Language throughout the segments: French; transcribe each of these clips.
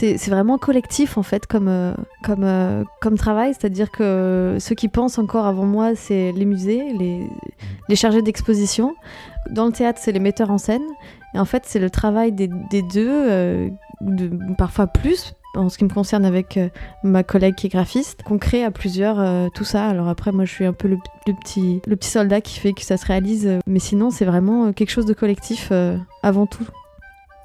c'est vraiment collectif en fait comme, euh, comme, euh, comme travail. C'est-à-dire que ceux qui pensent encore avant moi, c'est les musées, les, les chargés d'exposition. Dans le théâtre, c'est les metteurs en scène. Et en fait, c'est le travail des, des deux, euh, parfois plus, en ce qui me concerne avec ma collègue qui est graphiste, qu'on crée à plusieurs tout ça. Alors après, moi, je suis un peu le, petit, le petit soldat qui fait que ça se réalise. Mais sinon, c'est vraiment quelque chose de collectif avant tout.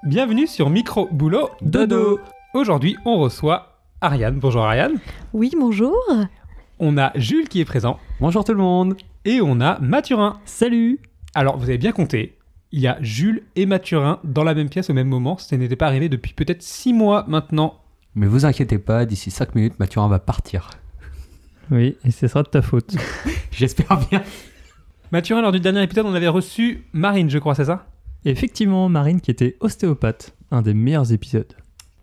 Bienvenue sur Micro Boulot Dodo. Aujourd'hui, on reçoit Ariane. Bonjour Ariane. Oui, bonjour. On a Jules qui est présent Bonjour tout le monde. et on a Mathurin. Salut. Alors, vous avez bien compté, il y a Jules et Mathurin dans la même pièce au même moment. Ça n'était pas arrivé depuis peut-être six mois maintenant. Mais vous inquiétez pas, d'ici 5 minutes, Mathurin va partir. Oui, et ce sera de ta faute. J'espère bien. Mathurin, lors du dernier épisode, on avait reçu Marine, je crois, c'est ça? Effectivement, Marine qui était ostéopathe, un des meilleurs épisodes.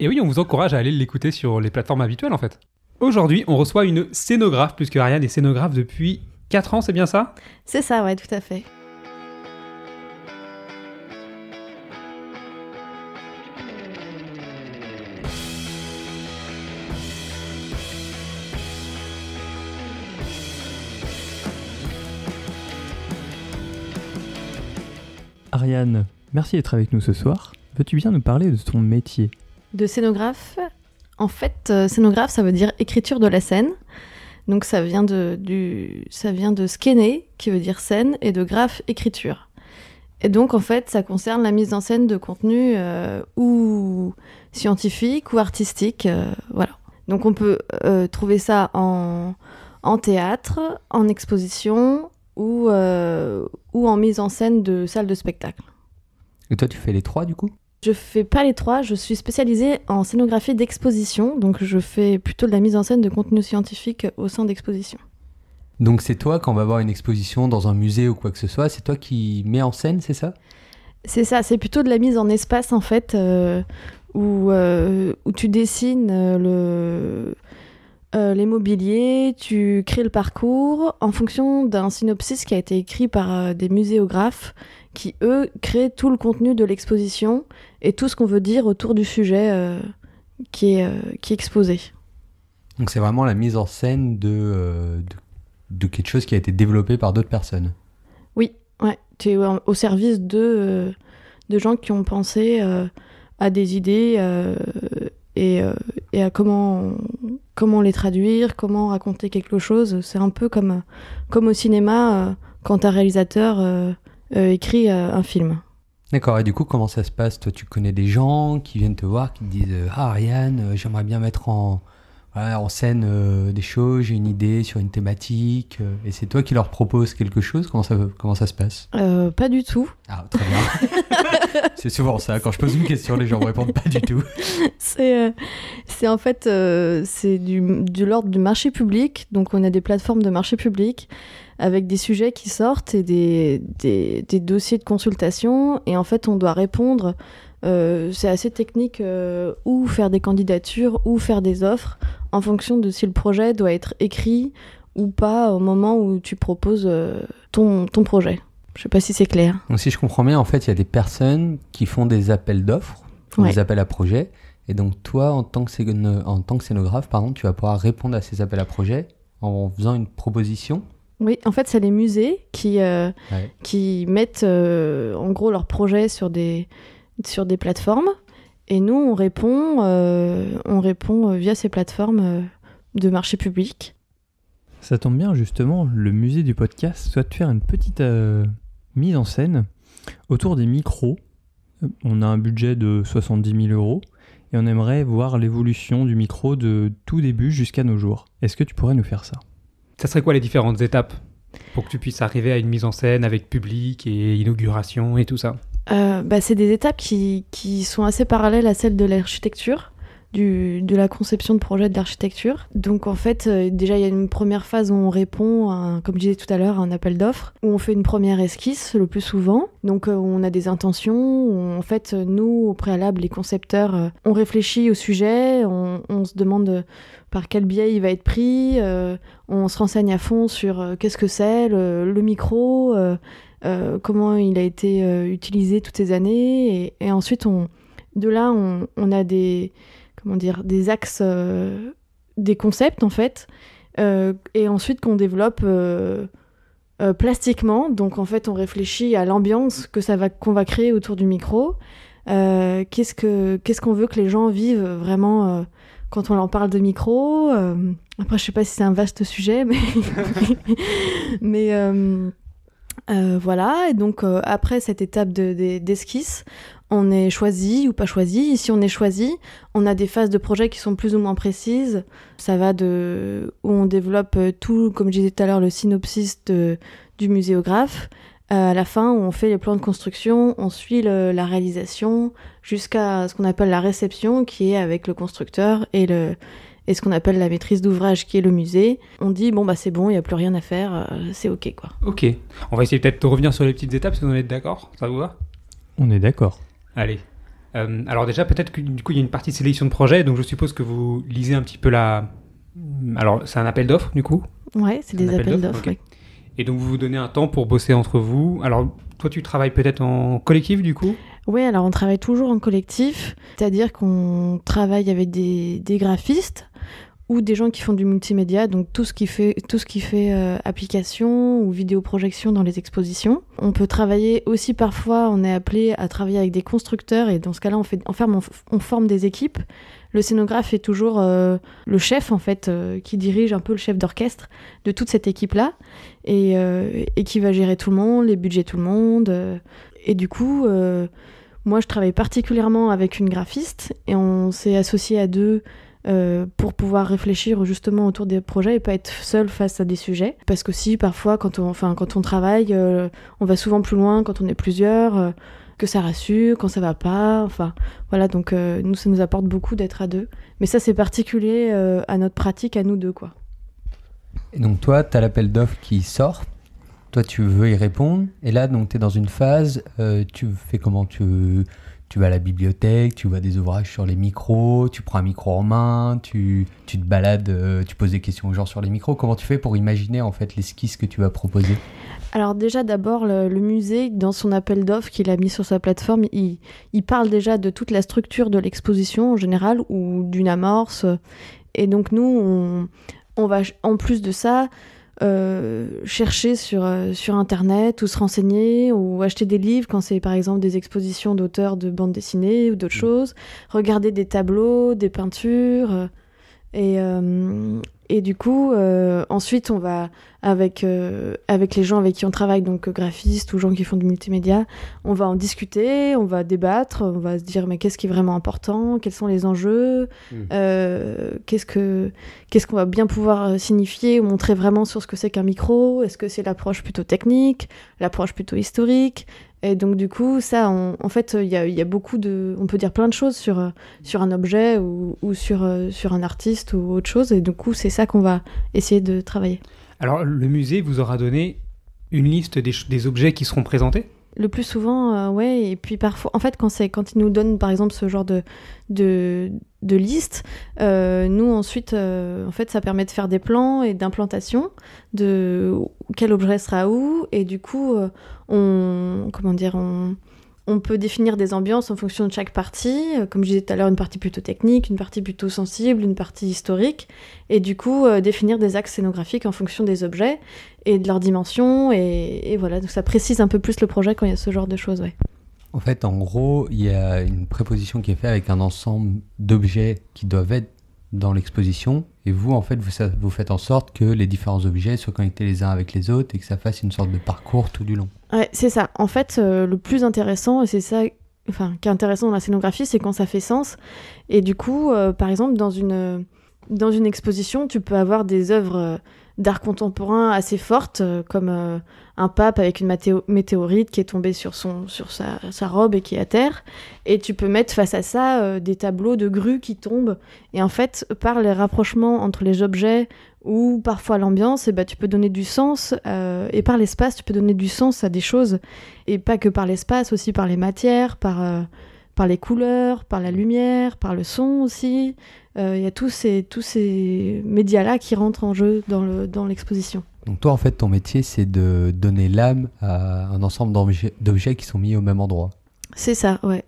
Et oui, on vous encourage à aller l'écouter sur les plateformes habituelles en fait. Aujourd'hui, on reçoit une scénographe, puisque Ariane est scénographe depuis 4 ans, c'est bien ça? C'est ça, ouais, tout à fait. Ariane, merci d'être avec nous ce soir. Veux-tu bien nous parler de ton métier? De scénographe, en fait, euh, scénographe, ça veut dire écriture de la scène. Donc ça vient de, du, ça vient de qui veut dire scène, et de graphe, écriture. Et donc, en fait, ça concerne la mise en scène de contenu euh, ou scientifique ou artistique. euh, voilà. Donc, on peut trouver ça en, en théâtre, en exposition ou, ou en mise en scène de salle de spectacle. Et toi, tu fais les trois du coup? Je fais pas les trois, je suis spécialisée en scénographie d'exposition, donc je fais plutôt de la mise en scène de contenu scientifique au sein d'expositions. Donc c'est toi, quand on va voir une exposition dans un musée ou quoi que ce soit, c'est toi qui mets en scène, c'est ça? C'est ça, c'est plutôt de la mise en espace en fait, euh, où, euh, où tu dessines euh, le, euh, les mobiliers, tu crées le parcours en fonction d'un synopsis qui a été écrit par euh, des muséographes qui, eux, créent tout le contenu de l'exposition et tout ce qu'on veut dire autour du sujet euh, qui, est, euh, qui est exposé. Donc c'est vraiment la mise en scène de, euh, de, de quelque chose qui a été développé par d'autres personnes. Ouais, tu es au service de, de gens qui ont pensé à des idées et, et à comment, comment les traduire, comment raconter quelque chose. C'est un peu comme, comme au cinéma quand un réalisateur écrit euh, un film. D'accord, et du coup, comment ça se passe? Toi, tu connais des gens qui viennent te voir, qui te disent euh, Ah, Ariane, euh, j'aimerais bien mettre en, voilà, en scène euh, des choses, j'ai une idée sur une thématique, euh, et c'est toi qui leur proposes quelque chose? Comment ça, comment ça se passe? Euh, pas du tout. Ah, très bien. c'est souvent ça, quand je pose une question, les gens me répondent pas du tout. C'est euh, en fait euh, c'est du, de l'ordre du marché public. Donc on a des plateformes de marché public avec des sujets qui sortent et des, des, des dossiers de consultation. Et en fait on doit répondre. euh, c'est assez technique euh, ou faire des candidatures ou faire des offres en fonction de si le projet doit être écrit ou pas au moment où tu proposes euh, ton, ton projet. Je sais pas si c'est clair. Donc, si je comprends bien, en fait, il y a des personnes qui font des appels d'offres, Ouais. des appels à projets, et donc toi, en tant que, scéno- en tant que scénographe, pardon, tu vas pouvoir répondre à ces appels à projets en faisant une proposition. Oui, en fait, c'est les musées qui, euh, Ouais. qui mettent euh, en gros leurs projets sur des, sur des plateformes. Et nous, on répond, euh, on répond via ces plateformes de marché public. Ça tombe bien, justement, le musée du podcast souhaite faire une petite mise en scène autour des micros. On a un budget de 70 000 euros et on aimerait voir l'évolution du micro de tout début jusqu'à nos jours. Est-ce que tu pourrais nous faire ça? Ça serait quoi les différentes étapes pour que tu puisses arriver à une mise en scène avec public et inauguration et tout ça Euh, bah, c'est des étapes qui, qui sont assez parallèles à celles de l'architecture. de la conception de projet de l'architecture. Donc en fait, euh, déjà il y a une première phase où on répond, comme je disais tout à l'heure, à un appel d'offres, où on fait une première esquisse le plus souvent. Donc euh, on a des intentions, où, en fait nous au préalable, les concepteurs, on réfléchit au sujet, on, on se demande par quel biais il va être pris, on se renseigne à fond sur euh, qu'est-ce que c'est, le, micro, euh, euh, comment il a été utilisé toutes ces années, et, ensuite on, de là on, a des comment dire, des axes, des concepts en fait, et ensuite qu'on développe plastiquement. Donc en fait, on réfléchit à l'ambiance que ça va, qu'on va créer autour du micro. Qu'est-ce que, qu'est-ce qu'on veut que les gens vivent vraiment quand on leur parle de micro. Euh, après, je sais pas si c'est un vaste sujet, mais mais euh, euh, voilà. Et donc après cette étape de, de- d'esquisse, on est choisi ou pas choisi. Si on est choisi, on a des phases de projet qui sont plus ou moins précises. Ça va de où on développe tout, comme je disais tout à l'heure, le synopsis de- du muséographe. Euh, à la fin, où on fait les plans de construction, on suit le- la réalisation jusqu'à ce qu'on appelle la réception, qui est avec le constructeur et le et ce qu'on appelle la maîtrise d'ouvrage, qui est le musée. On dit bon bah c'est bon, il y a plus rien à faire, euh, c'est ok quoi. Ok. On va essayer peut-être de revenir sur les petites étapes si vous en êtes d'accord. Ça vous va? On est d'accord. Allez. Euh, alors déjà, peut-être que du coup, il y a une partie de sélection de projet, donc je suppose que vous lisez un petit peu la... Alors, c'est un appel d'offres, du coup? Ouais, c'est Un des appel appels d'offres, d'offres. ok. ouais. Et donc, vous vous donnez un temps pour bosser entre vous. Alors, toi, tu travailles peut-être en collectif, du coup? Oui, alors on travaille toujours en collectif, c'est-à-dire qu'on travaille avec des, graphistes ou des gens qui font du multimédia, donc tout ce qui fait, tout ce qui fait euh, application ou vidéoprojection dans les expositions. On peut travailler aussi parfois, on est appelé à travailler avec des constructeurs et dans ce cas-là, on, fait, on forme des équipes. Le scénographe est toujours euh, le chef en fait, euh, qui dirige un peu le chef d'orchestre de toute cette équipe-là et, euh, et qui va gérer tout le monde, les budgets tout le monde. et du coup, moi, je travaille particulièrement avec une graphiste et on s'est associé à deux pour pouvoir réfléchir justement autour des projets et pas être seul face à des sujets. Parce que si parfois, quand on, travaille, on va souvent plus loin quand on est plusieurs, que ça rassure, quand ça va pas. Enfin, voilà, donc euh, nous, ça nous apporte beaucoup d'être à deux. Mais ça, c'est particulier euh, à notre pratique, à nous deux, quoi. Et donc toi, tu as l'appel d'offres qui sort. Toi, tu veux y répondre. Et là, donc, tu es dans une phase, euh, tu fais comment? Tu, tu vas à la bibliothèque, tu vois des ouvrages sur les micros, tu prends un micro en main, tu, te balades, euh, tu poses des questions aux gens sur les micros. Comment tu fais pour imaginer en fait l'esquisse que tu vas proposer? Alors déjà d'abord le, musée dans son appel d'offres qu'il a mis sur sa plateforme, il, il parle déjà de toute la structure de l'exposition en général ou d'une amorce. Et donc nous on va en plus de ça euh, chercher sur, euh, sur internet ou se renseigner ou acheter des livres quand c'est par exemple des expositions d'auteurs de bande dessinée ou d'autres choses, regarder des tableaux, des peintures. euh, et, et du coup, euh, ensuite, on va, avec, euh, avec les gens avec qui on travaille, donc euh, graphistes ou gens qui font du multimédia, on va en discuter, on va débattre, on va se dire mais qu'est-ce qui est vraiment important, quels sont les enjeux, Mm. euh, qu'est-ce que qu'est-ce qu'on va bien pouvoir signifier ou montrer vraiment sur ce que c'est qu'un micro, est-ce que c'est l'approche plutôt technique, l'approche plutôt historique? Et donc du coup, ça, on- en fait, il y a, il y a beaucoup de, on peut dire plein de choses sur sur un objet ou, ou sur sur un artiste ou autre chose. Et du coup, c'est ça qu'on va essayer de travailler. Alors, le musée vous aura donné une liste des, objets qui seront présentés? Le plus souvent, euh, ouais. Et puis parfois, en fait, quand, c'est, quand ils nous donnent, par exemple, ce genre de, de, de liste, euh, nous, ensuite, euh, en fait, ça permet de faire des plans et d'implantation de quel objet sera où. Et du coup, euh, on, comment dire, on, on peut définir des ambiances en fonction de chaque partie. Euh, Comme je disais tout à l'heure, une partie plutôt technique, une partie plutôt sensible, une partie historique. Et du coup, euh, définir des axes scénographiques en fonction des objets et de leur dimension. Et, et voilà, donc ça précise un peu plus le projet quand il y a ce genre de choses, ouais. En fait, en gros, il y a une préposition qui est faite avec un ensemble d'objets qui doivent être dans l'exposition. Et vous, en fait, vous, vous faites en sorte que les différents objets soient connectés les uns avec les autres et que ça fasse une sorte de parcours tout du long. Ouais, c'est ça. En fait, euh, le plus intéressant, et c'est ça enfin, qui est intéressant dans la scénographie, c'est quand ça fait sens. Et du coup, euh, par exemple, dans une, dans une exposition, tu peux avoir des œuvres euh, d'art contemporain assez fortes, euh, comme euh, un pape avec une météorite qui est tombée sur, son, sur sa, robe et qui est à terre. Et tu peux mettre face à ça euh, des tableaux de grues qui tombent. Et en fait, par les rapprochements entre les objets ou parfois l'ambiance, eh ben, tu peux donner du sens, et par l'espace, tu peux donner du sens à des choses, et pas que par l'espace, aussi par les matières, par, par les couleurs, par la lumière, par le son aussi. Euh, Il y a tous ces, tous ces médias-là qui rentrent en jeu dans le- dans l'exposition. Donc toi, en fait, ton métier, c'est de donner l'âme à un ensemble d'objets d'objets qui sont mis au même endroit. c'est ça, ouais.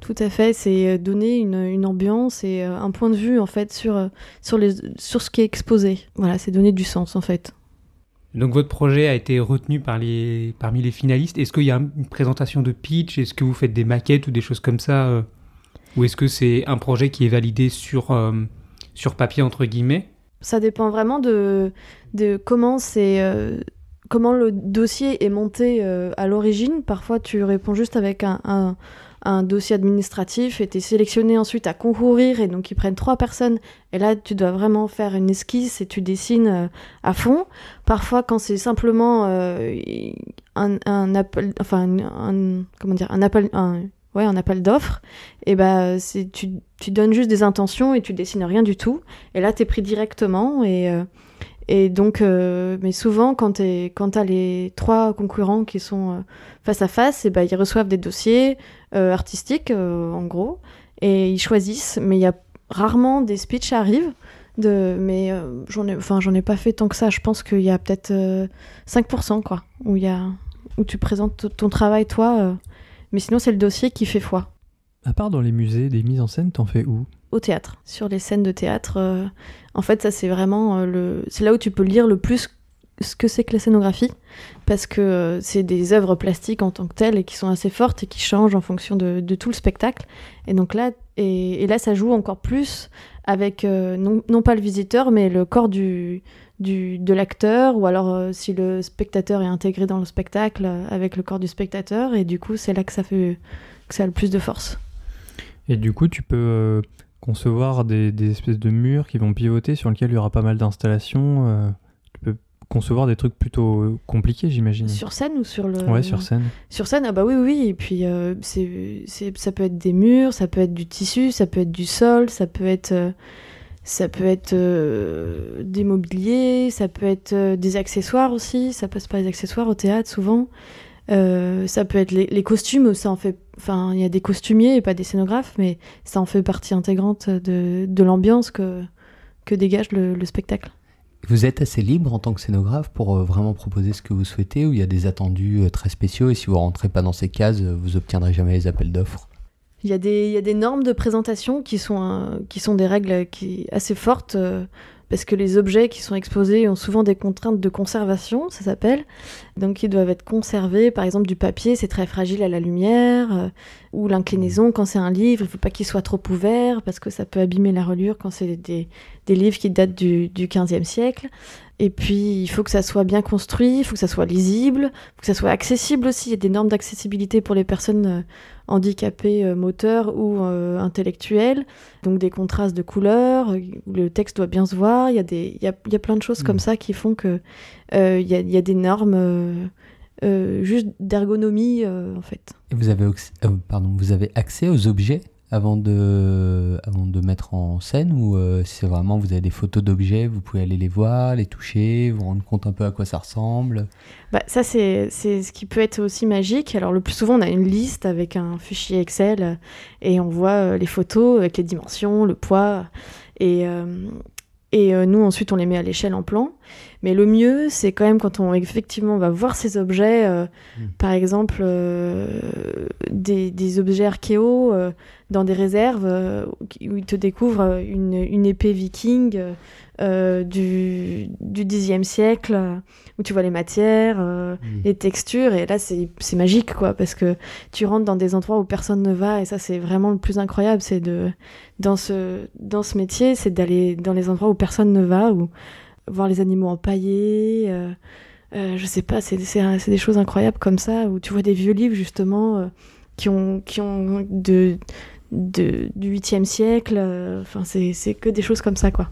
Tout à fait, c'est euh, donner une, une ambiance et euh, un point de vue en fait sur, sur, les, sur ce qui est exposé. Voilà, c'est donner du sens en fait. Donc votre projet a été retenu par les, parmi les finalistes. Est-ce qu'il y a une présentation de pitch? Est-ce que vous faites des maquettes ou des choses comme ça euh, Ou est-ce que c'est un projet qui est validé sur, euh, sur papier, entre guillemets? Ça dépend vraiment de, de comment c'est. euh, comment le dossier est monté à l'origine. Parfois, tu réponds juste avec un- un dossier administratif et tu es sélectionné ensuite à concourir et donc ils prennent trois personnes. Et là, tu dois vraiment faire une esquisse et tu dessines euh, à fond. Parfois, quand c'est simplement euh, un, un appel, enfin, comment dire, un appel, un, ouais, un appel d'offres, et ben tu, tu donnes juste des intentions et tu dessines rien du tout. Et là, tu es pris directement et euh, et donc, euh, mais souvent, quand tu as les trois concurrents qui sont euh, face à face, et ben, ils reçoivent des dossiers euh, artistiques, en gros, et ils choisissent. Mais il y a rarement des speeches arrivent. De, mais j'en ai, ai pas fait tant que ça. Je pense qu'il y a peut-être euh, 5%, quoi, où, y a, où tu présentes ton travail, toi. mais sinon, c'est le dossier qui fait foi. À part dans les musées, des mises en scène, t'en fais où? Au théâtre, sur les scènes de théâtre. euh, en fait, ça c'est vraiment euh, le, c'est là où tu peux lire le plus ce que c'est que la scénographie, parce que euh, c'est des œuvres plastiques en tant que telles et qui sont assez fortes et qui changent en fonction de, tout le spectacle. Et donc là, et, là, ça joue encore plus avec non, non pas le visiteur, mais le corps du, du de l'acteur, ou alors si le spectateur est intégré dans le spectacle avec le corps du spectateur. Et du coup, c'est là que ça fait que ça a le plus de force. Et du coup, tu peux euh, concevoir des, des espèces de murs qui vont pivoter sur lesquels il y aura pas mal d'installations. euh, tu peux concevoir des trucs plutôt euh, compliqués, j'imagine. Sur scène ou sur le Ouais, sur scène. Sur scène, ah bah oui, oui. Et puis, euh, c'est, c'est, ça peut être des murs, ça peut être du tissu, ça peut être du sol, ça peut être, euh, ça peut être euh, des mobiliers, ça peut être des accessoires aussi. Ça passe par les accessoires au théâtre souvent. Euh, ça peut être les, les costumes, ça en fait. Enfin, il y a des costumiers et pas des scénographes, mais ça en fait partie intégrante de, de l'ambiance que, que dégage le, le spectacle. Vous êtes assez libre en tant que scénographe pour euh, vraiment proposer ce que vous souhaitez ou il y a des attendus euh, très spéciaux et si vous rentrez pas dans ces cases, vous obtiendrez jamais les appels d'offres? Il y, a des, il y a des normes de présentation qui sont, qui sont des règles qui, assez fortes, euh, parce que les objets qui sont exposés ont souvent des contraintes de conservation, ça s'appelle. Donc ils doivent être conservés. Par exemple, du papier, c'est très fragile à la lumière, euh, ou l'inclinaison, quand c'est un livre, il ne faut pas qu'il soit trop ouvert, parce que ça peut abîmer la reliure quand c'est des, livres qui datent du, du 15e siècle. Et puis, il faut que ça soit bien construit, il faut que ça soit lisible, il faut que ça soit accessible aussi. Il y a des normes d'accessibilité pour les personnes euh, handicapées euh, moteurs ou euh, intellectuelles. Donc, des contrastes de couleurs, le texte doit bien se voir. Il y a, des, il y a, il y a plein de choses Mm. comme ça qui font que euh, il, y a, il y a des normes euh, juste d'ergonomie, en fait. Et vous avez, pardon, vous avez accès aux objets avant de, avant de mettre en scène ou euh, c'est vraiment vous avez des photos d'objets, vous pouvez aller les voir, les toucher, vous rendre compte un peu à quoi ça ressemble? Bah, ça, c'est ce qui peut être aussi magique. Alors, le plus souvent, on a une liste avec un fichier Excel euh, et on voit euh, les photos avec les dimensions, le poids. Et, euh, et nous, ensuite, on les met à l'échelle en plan. Mais le mieux, c'est quand même quand on effectivement va voir ces objets, euh, Mm. par exemple, euh, des, des objets archéaux euh, dans des réserves où ils te découvrent une, une épée viking du, du Xe siècle, où tu vois les matières, euh, les textures, et là c'est magique quoi, parce que tu rentres dans des endroits où personne ne va, et ça c'est vraiment le plus incroyable, c'est de dans ce dans ce métier, c'est d'aller dans les endroits où personne ne va, ou voir les animaux empaillés. euh, euh, je sais pas, c'est des choses incroyables comme ça, où tu vois des vieux livres justement euh, qui ont qui ont de, du 8e siècle, euh, enfin c'est c'est que des choses comme ça quoi.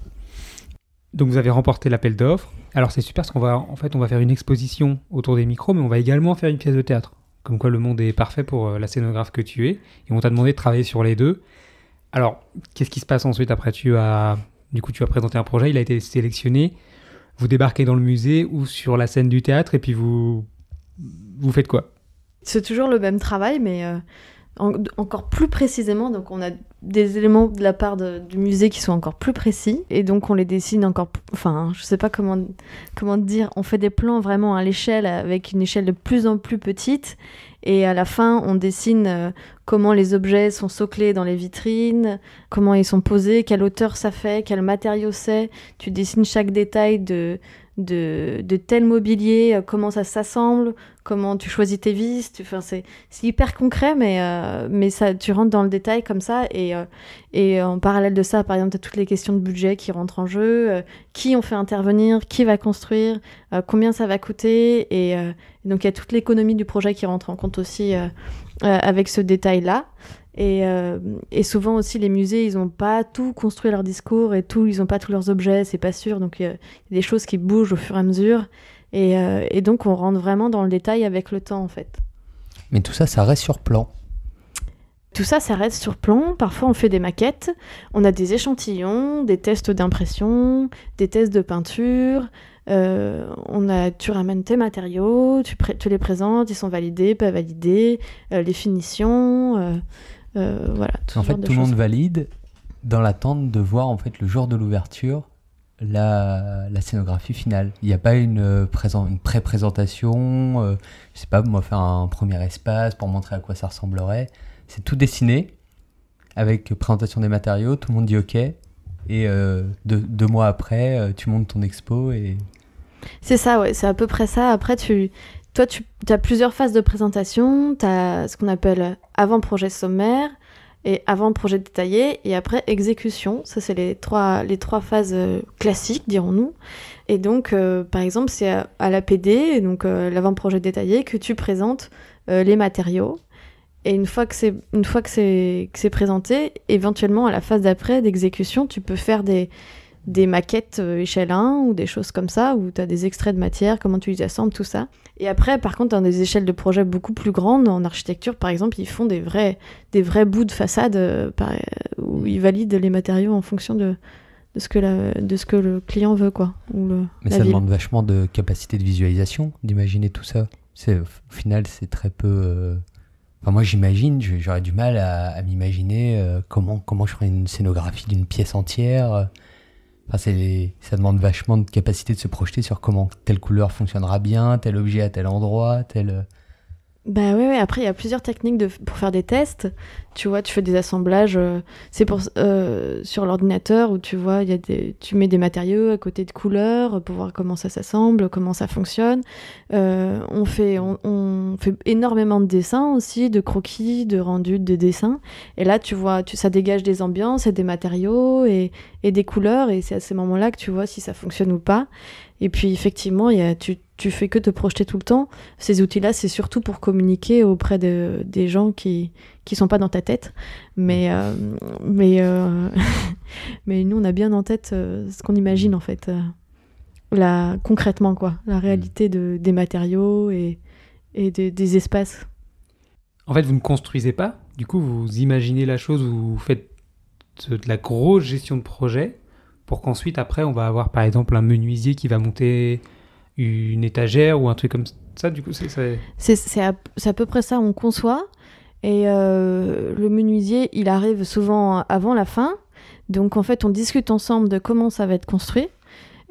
Donc vous avez remporté l'appel d'offres. Alors c'est super parce qu'on va en fait on va faire une exposition autour des micros, mais on va également faire une pièce de théâtre. Comme quoi le monde est parfait pour euh, la scénographe que tu es. Et on t'a demandé de travailler sur les deux. Alors qu'est-ce qui se passe ensuite après? Tu as du coup tu as présenté un projet, il a été sélectionné. Vous débarquez dans le musée ou sur la scène du théâtre et puis vous vous faites quoi? C'est toujours le même travail, mais euh, en- encore plus précisément. Donc, on a des éléments de la part du musée qui sont encore plus précis, et donc on les dessine encore. Enfin, je sais pas comment comment dire. On fait des plans vraiment à l'échelle, avec une échelle de plus en plus petite, Et à la fin, on dessine euh, comment les objets sont soclés dans les vitrines, comment ils sont posés, quelle hauteur ça fait, quel matériau c'est. Tu dessines chaque détail de, de, de tel mobilier, euh, comment ça s'assemble, comment tu choisis tes vis. Enfin, c'est, hyper concret, mais, euh, mais ça, tu rentres dans le détail comme ça. Et, euh, et en parallèle de ça, par exemple, tu as toutes les questions de budget qui rentrent en jeu. euh, qui on fait intervenir, qui va construire, euh, combien ça va coûter. Et, euh, donc, il y a toute l'économie du projet qui rentre en compte aussi avec ce détail-là. Et, euh, et souvent aussi, les musées, ils n'ont pas tout construit leur discours et tout, ils n'ont pas tous leurs objets, c'est pas sûr. Donc, il y a il y a des choses qui bougent au fur et à mesure. Et, euh, et donc, on rentre vraiment dans le détail avec le temps, en fait. Mais tout ça, ça reste sur plan. Tout ça, ça reste sur plan. Parfois, on fait des maquettes. On a des échantillons, des tests d'impression, des tests de peinture. Euh, on a, tu ramènes tes matériaux, tu, les présentes, ils sont validés, pas validés, les finitions, voilà. Tout En fait, tout le monde valide dans l'attente de voir en fait le jour de l'ouverture la, la scénographie finale. Il n'y a pas une, euh, présent- une pré-présentation, euh, je sais pas, moi faire un premier espace pour montrer à quoi ça ressemblerait. C'est tout dessiné avec présentation des matériaux, tout le monde dit OK. Et euh, deux, deux mois après, euh, tu montes ton expo et C'est ça, ouais, c'est à peu près ça. Après, tu, toi, tu as plusieurs phases de présentation. Tu as ce qu'on appelle avant-projet sommaire et avant-projet détaillé et après exécution. Ça, c'est les trois, les trois phases euh, classiques, dirons-nous. Et donc, euh, par exemple, c'est à, à l'APD, donc euh, l'avant-projet détaillé, que tu présentes les matériaux. Et une fois que c'est une fois que c'est présenté, éventuellement à la phase d'après d'exécution, tu peux faire des des maquettes euh, échelle 1 ou des choses comme ça, où tu as des extraits de matière, comment tu les assembles, tout ça. Et après, par contre, dans des échelles de projet beaucoup plus grandes, en architecture par exemple, ils font des vrais, des vrais bouts de façade euh, par- où ils valident les matériaux en fonction de, de, ce, que la- de ce que le client veut, quoi. Ou le, Mais ça ville. demande vachement de capacité de visualisation, d'imaginer tout ça. C'est, au final, c'est très peu. euh, Enfin, moi, j'imagine, j'aurais du mal à, à m'imaginer euh, comment, comment je ferais une scénographie d'une pièce entière. Euh. Enfin, ça demande vachement de capacité de se projeter sur comment telle couleur fonctionnera bien, tel objet à tel endroit, tel. Bah ouais, ouais, après il y a plusieurs techniques pour faire des tests. Tu vois, tu fais des assemblages, euh, c'est pour euh, sur l'ordinateur où tu vois, il y a des, tu mets des matériaux à côté de couleurs pour voir comment ça s'assemble, comment ça fonctionne. Euh, on fait, on, on fait énormément de dessins aussi, de croquis, de rendus, de dessins. Et là, tu vois, tu, ça dégage des ambiances et des matériaux et, et des couleurs. Et c'est à ces moments-là que tu vois si ça fonctionne ou pas. Et puis effectivement, il y a, tu, tu fais que te projeter tout le temps ces outils-là, c'est surtout pour communiquer auprès de, des gens qui qui sont pas dans ta tête. Mais, euh, mais, euh, mais nous, on a bien en tête euh, ce qu'on imagine, en fait. la, concrètement, quoi. La réalité de, des matériaux et, et des- des espaces. En fait, vous ne construisez pas. Du coup, vous imaginez la chose, vous faites de la grosse gestion de projet pour qu'ensuite, après, on va avoir par exemple un menuisier qui va monter une étagère ou un truc comme ça. Du coup, c'est c'est- à, à peu près ça, on conçoit. Et euh, le menuisier, il arrive souvent avant la fin. Donc en fait, on discute ensemble de comment ça va être construit.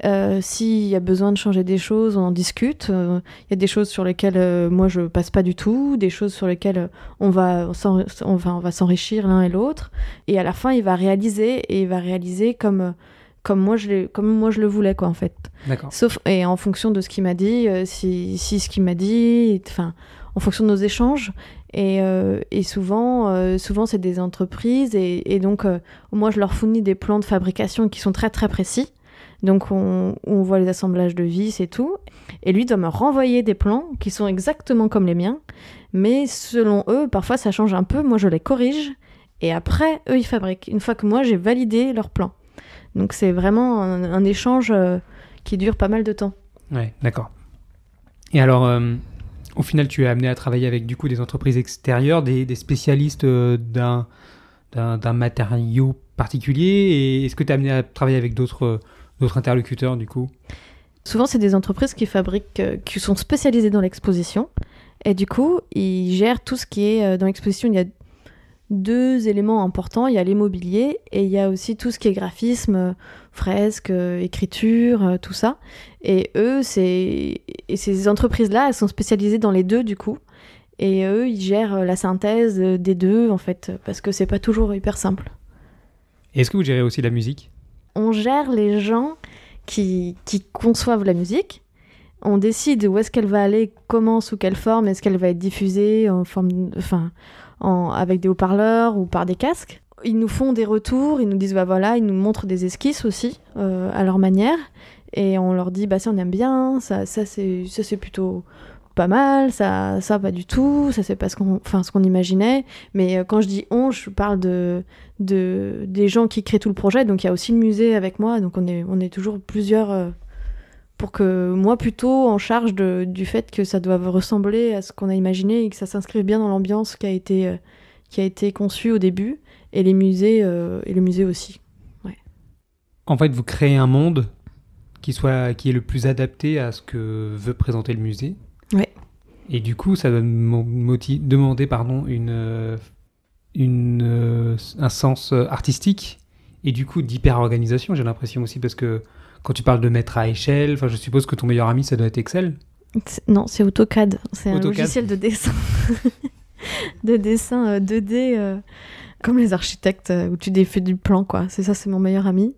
Euh, S'il y a besoin de changer des choses, on en discute. Euh, Il y a des choses sur lesquelles moi je passe pas du tout, des choses sur lesquelles on va on va, on va s'enrichir l'un et l'autre. Et à la fin, il va réaliser et il va réaliser comme comme moi je comme moi je le voulais quoi en fait. Sauf et en fonction de ce qu'il m'a dit, euh, si, si ce qu'il m'a dit, enfin, en fonction de nos échanges. Et, euh, et souvent, euh, souvent c'est des entreprises et, et donc moi je leur fournis des plans de fabrication qui sont très très précis. Donc on, on voit les assemblages de vis et tout. Et lui doit me renvoyer des plans qui sont exactement comme les miens, mais selon eux, parfois ça change un peu. Moi je les corrige et après eux ils fabriquent. Une fois que moi j'ai validé leurs plans. Donc c'est vraiment un, un échange. euh, qui dure pas mal de temps. Ouais, d'accord. Et alors, euh, au final, tu es amené à travailler avec du coup des entreprises extérieures, des, des spécialistes euh, d'un, d'un, matériau particulier? Et est-ce que tu es amené à travailler avec d'autres, d'autres interlocuteurs du coup? Souvent, c'est des entreprises qui fabriquent, qui sont spécialisées dans l'exposition. Et du coup, ils gèrent tout ce qui est dans l'exposition. Il y a deux éléments importants. Il y a l'immobilier et il y a aussi tout ce qui est graphisme, euh, fresque, euh, écriture, euh, tout ça. Et eux, et ces entreprises-là, elles sont spécialisées dans les deux du coup. Et eux, ils gèrent la synthèse des deux, en fait, parce que c'est pas toujours hyper simple. Est-ce que vous gérez aussi la musique? On gère les gens qui, qui conçoivent la musique. On décide où est-ce qu'elle va aller, comment, sous quelle forme, est-ce qu'elle va être diffusée en forme, de- enfin, avec des haut-parleurs ou par des casques. Ils nous font des retours, ils nous disent bah voilà, ils nous montrent des esquisses aussi euh, à leur manière, et on leur dit bah ça on aime bien, ça, ça c'est ça c'est plutôt pas mal, ça ça pas du tout, ça c'est pas ce qu'on enfin ce qu'on imaginait. Mais euh, quand je dis on, je parle de de des gens qui créent tout le projet, donc il y a aussi le musée avec moi, donc on est on est toujours plusieurs. Pour que moi plutôt en charge de- du fait que ça doit ressembler à ce qu'on a imaginé et que ça s'inscrive bien dans l'ambiance qui a été euh, qui a été conçue au début et les musées euh, et le musée aussi. En fait, vous créez un monde qui, soit, qui est le plus adapté à ce que veut présenter le musée. Ouais. Et du coup, ça doit demander pardon, une, euh, une, un sens artistique et du coup d'hyper-organisation, j'ai l'impression aussi, parce que quand tu parles de mettre à échelle, enfin, je suppose que ton meilleur ami, ça doit être Excel. Non, c'est AutoCAD. C'est un logiciel de dessin. de dessin euh, 2D, euh, comme les architectes, euh, où tu fais du plan, quoi. C'est ça, c'est mon meilleur ami.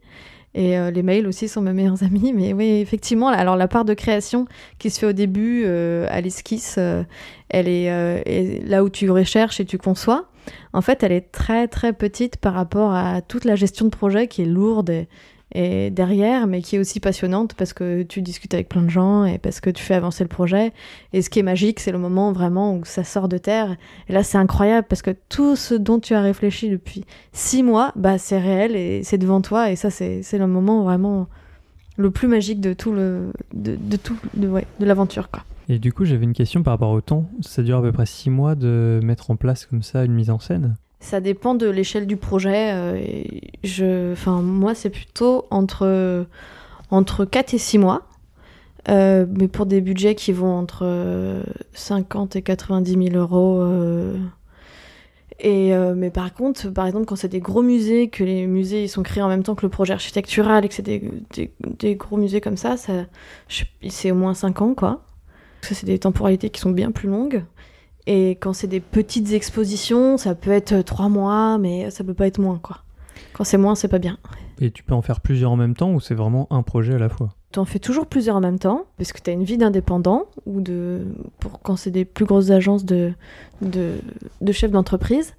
Et euh, les mails aussi sont mes meilleurs amis. Mais oui, effectivement, alors la part de création qui se fait au début euh, à l'esquisse, euh, elle est, euh, est là où tu recherches et tu conçois. En fait, elle est très très petite par rapport à toute la gestion de projet qui est lourde et, et derrière, mais qui est aussi passionnante parce que tu discutes avec plein de gens et parce que tu fais avancer le projet. Et ce qui est magique, c'est le moment vraiment où ça sort de terre. Et là, c'est incroyable parce que tout ce dont tu as réfléchi depuis six mois, bah, c'est réel et c'est devant toi. Et ça, c'est le moment vraiment le plus magique de tout le de, de tout de, ouais, de l'aventure quoi. Et du coup, j'avais une question par rapport au temps. Ça dure à peu près six mois de mettre en place comme ça une mise en scène. Ça dépend de l'échelle du projet. euh, je, enfin, moi, c'est plutôt entre, entre 4 et 6 mois. Euh, mais pour des budgets qui vont entre euh, 50 et 90 000 euros. euh, et, euh, mais par contre, par exemple, quand c'est des gros musées, que les musées ils sont créés en même temps que le projet architectural et que c'est des, des, gros musées comme ça, c'est au moins 5 ans, quoi. Parce c'est des temporalités qui sont bien plus longues. Et quand c'est des petites expositions, ça peut être trois mois, mais ça peut pas être moins, quoi. Quand c'est moins, c'est pas bien. Et tu peux en faire plusieurs en même temps ou c'est vraiment un projet à la fois? T'en fais toujours plusieurs en même temps, parce que t'as une vie d'indépendant, ou de. pour quand c'est des plus grosses agences de, de, de chefs d'entreprise.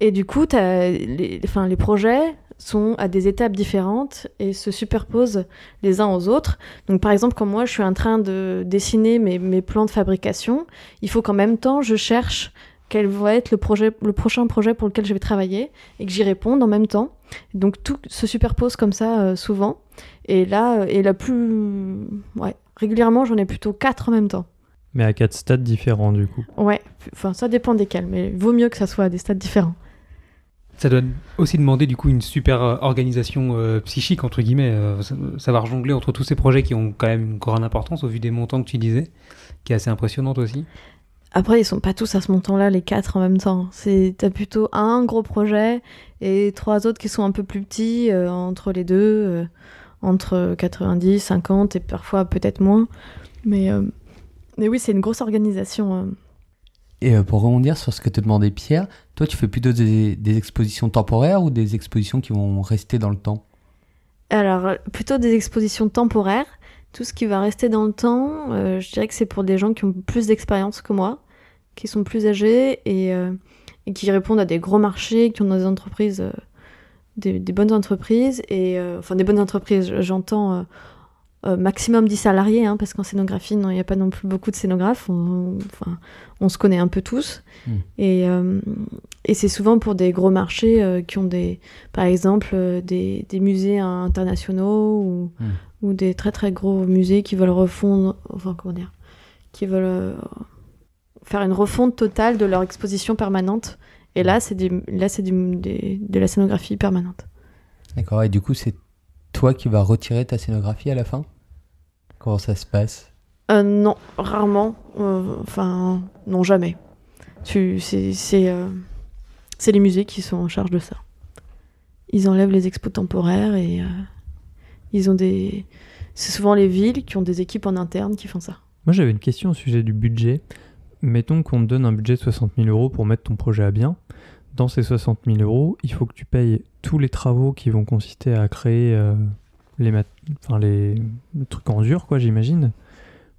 Et du coup, les, enfin, les projets sont à des étapes différentes et se superposent les uns aux autres. Donc, par exemple, quand moi je suis en train de dessiner mes, mes plans de fabrication, il faut qu'en même temps je cherche quel va être le, projet, le prochain projet pour lequel je vais travailler et que j'y réponde en même temps. Donc, tout se superpose comme ça euh, souvent. Et là, euh, et la plus. Ouais, régulièrement, j'en ai plutôt quatre en même temps. Mais à quatre stades différents du coup. Ouais, enfin, ça dépend desquels, mais vaut mieux que ça soit à des stades différents. Ça doit aussi demander du coup une super euh, organisation euh, psychique, entre guillemets, euh, sa- savoir jongler entre tous ces projets qui ont quand même une grande importance au vu des montants que tu disais, qui est assez impressionnante aussi. Après, ils sont pas tous à ce montant-là, les quatre en même temps. C'est t'as plutôt un gros projet et trois autres qui sont un peu plus petits euh, entre les deux, entre 90, 50 et parfois peut-être moins. Mais, mais oui, c'est une grosse organisation. Et euh, pour rebondir sur ce que te demandait Pierre, toi tu fais plutôt des, expositions temporaires ou des expositions qui vont rester dans le temps? Alors, euh, plutôt des expositions temporaires. Tout ce qui va rester dans le temps, euh, je dirais que c'est pour des gens qui ont plus d'expérience que moi, qui sont plus âgés et, qui répondent à des gros marchés, qui ont des entreprises, des, bonnes entreprises, et enfin des bonnes entreprises, j'entends euh, maximum 10 salariés, hein, parce qu'en scénographie, il n'y a pas non plus beaucoup de scénographes, on, on se connaît un peu tous. Mm. Et, euh, et c'est souvent pour des gros marchés euh, qui ont des, par exemple, des, des musées internationaux ou, Mm. ou des très très gros musées qui veulent refondre, enfin comment dire, qui veulent faire une refonte totale de leur exposition permanente. Et là, c'est de la scénographie permanente. D'accord, et du coup c'est toi qui vas retirer ta scénographie à la fin? Comment ça se passe? Euh, non, rarement. Euh, Enfin, non, jamais. Tu, c'est, c'est, euh, c'est les musées qui sont en charge de ça. Ils enlèvent les expos temporaires et ils ont des. C'est souvent les villes qui ont des équipes en interne qui font ça. Moi j'avais une question au sujet du budget. mettons qu'on te donne un budget de 60 000 euros pour mettre ton projet à bien. Dans ces 60 000 euros, il faut que tu payes tous les travaux qui vont consister à créer euh, les, mat- enfin, les, le truc en dur, quoi, j'imagine.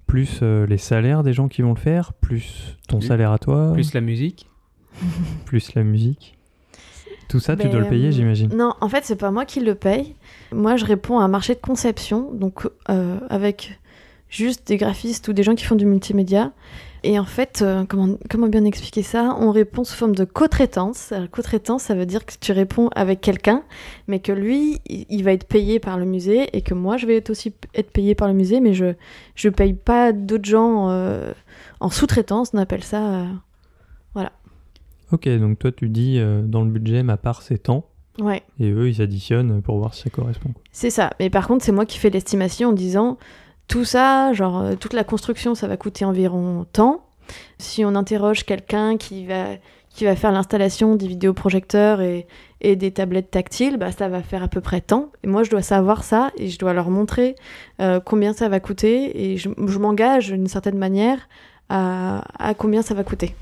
Plus euh, les salaires des gens qui vont le faire, plus ton Plus- salaire à toi, Plus la musique. plus la musique. Tout ça, tu Ben, dois le payer, euh, j'imagine. Non, en fait, c'est pas moi qui le paye. Moi, je réponds à un marché de conception, donc euh, avec juste des graphistes ou des gens qui font du multimédia. Et en fait, euh, comment, comment bien expliquer ça? On répond sous forme de co-traitance. Co-traitance, ça veut dire que tu réponds avec quelqu'un, mais que lui, il va être payé par le musée et que moi, je vais être aussi être payé par le musée, mais je je paye pas d'autres gens euh, en sous-traitance. On appelle ça. euh, Ok, donc toi, tu dis dans le budget, ma part, c'est tant. Ouais. Et eux, ils additionnent pour voir si ça correspond. C'est ça. Mais par contre, c'est moi qui fais l'estimation en disant tout ça, genre euh, toute la construction, ça va coûter environ tant. Si on interroge quelqu'un qui va, qui va faire l'installation des vidéoprojecteurs et, et des tablettes tactiles, bah, ça va faire à peu près tant. Et moi, je dois savoir ça et je dois leur montrer euh, combien ça va coûter. Et je, je m'engage d'une certaine manière à, à combien ça va coûter.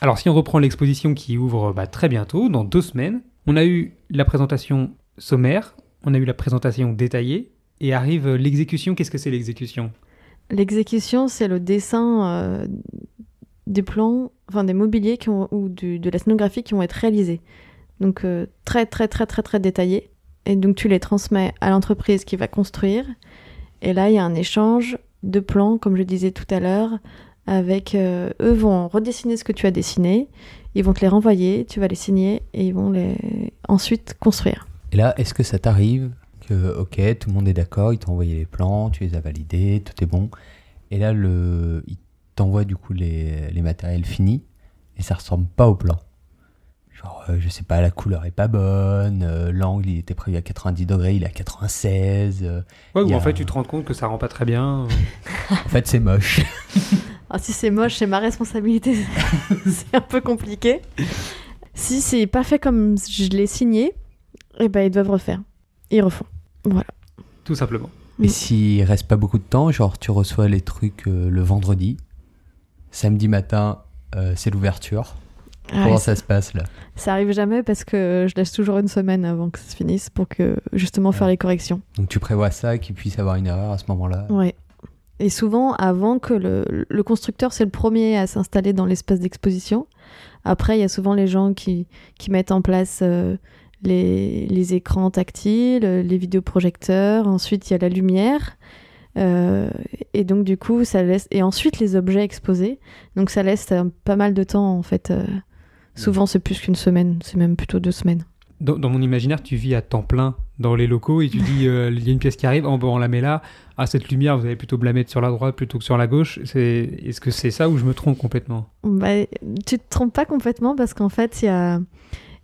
Alors, si on reprend l'exposition qui ouvre bah, très bientôt, dans deux semaines, on a eu la présentation sommaire, on a eu la présentation détaillée, et arrive euh, l'exécution. Qu'est-ce que c'est l'exécution? L'exécution, c'est le dessin euh, des plans, enfin des mobiliers qui ont- ou du- de la scénographie qui vont être réalisés. Donc euh, très très très très très détaillés. Et donc tu les transmets à l'entreprise qui va construire. Et là, il y a un échange de plans, comme je disais tout à l'heure, avec euh, eux vont redessiner ce que tu as dessiné, ils vont te les renvoyer, tu vas les signer et ils vont les ensuite construire. Et là, est-ce que ça t'arrive que, ok, tout le monde est d'accord, il t'a envoyé les plans, tu les as validés, tout est bon. Et là, le, il t'envoie du coup les, les matériels finis et ça ressemble pas au plan. Genre, euh, je sais pas, la couleur est pas bonne, euh, l'angle il était prévu à 90 degrés, il est à 96. euh, Ouais, ou en a- fait, tu te rends compte que ça rend pas très bien. en fait, c'est moche. Ah, si c'est moche, c'est ma responsabilité. c'est un peu compliqué. Si c'est pas fait comme je l'ai signé, eh ben ils doivent refaire. Ils refont. Voilà. Tout simplement. Et s'il reste pas beaucoup de temps, genre tu reçois les trucs euh, le vendredi, samedi matin, euh, c'est l'ouverture. Ah ouais, Comment ça, ça se passe là? Ça arrive jamais parce que je laisse toujours une semaine avant que ça se finisse pour que justement faire les corrections. Donc tu prévois ça, qu'il puisse avoir une erreur à ce moment-là. Ouais. Et souvent, avant que le, le constructeur, c'est le premier à s'installer dans l'espace d'exposition. Après, il y a souvent les gens qui, qui mettent en place euh, les, les écrans tactiles, les vidéoprojecteurs. Ensuite, il y a la lumière. Euh, et donc, du coup, ça laisse. Et ensuite, les objets exposés. Donc, ça laisse euh, pas mal de temps, en fait. euh, Souvent, c'est plus qu'une semaine. C'est même plutôt deux semaines. Dans, dans mon imaginaire, tu vis à temps plein dans les locaux et tu dis euh, il y a une pièce qui arrive, oh, bon, on la met là. Ah, cette lumière, vous allez plutôt la mettre sur la droite plutôt que sur la gauche. C'est... Est-ce que c'est ça ou je me trompe complètement? Bah, tu te trompes pas complètement parce qu'en fait, il y a,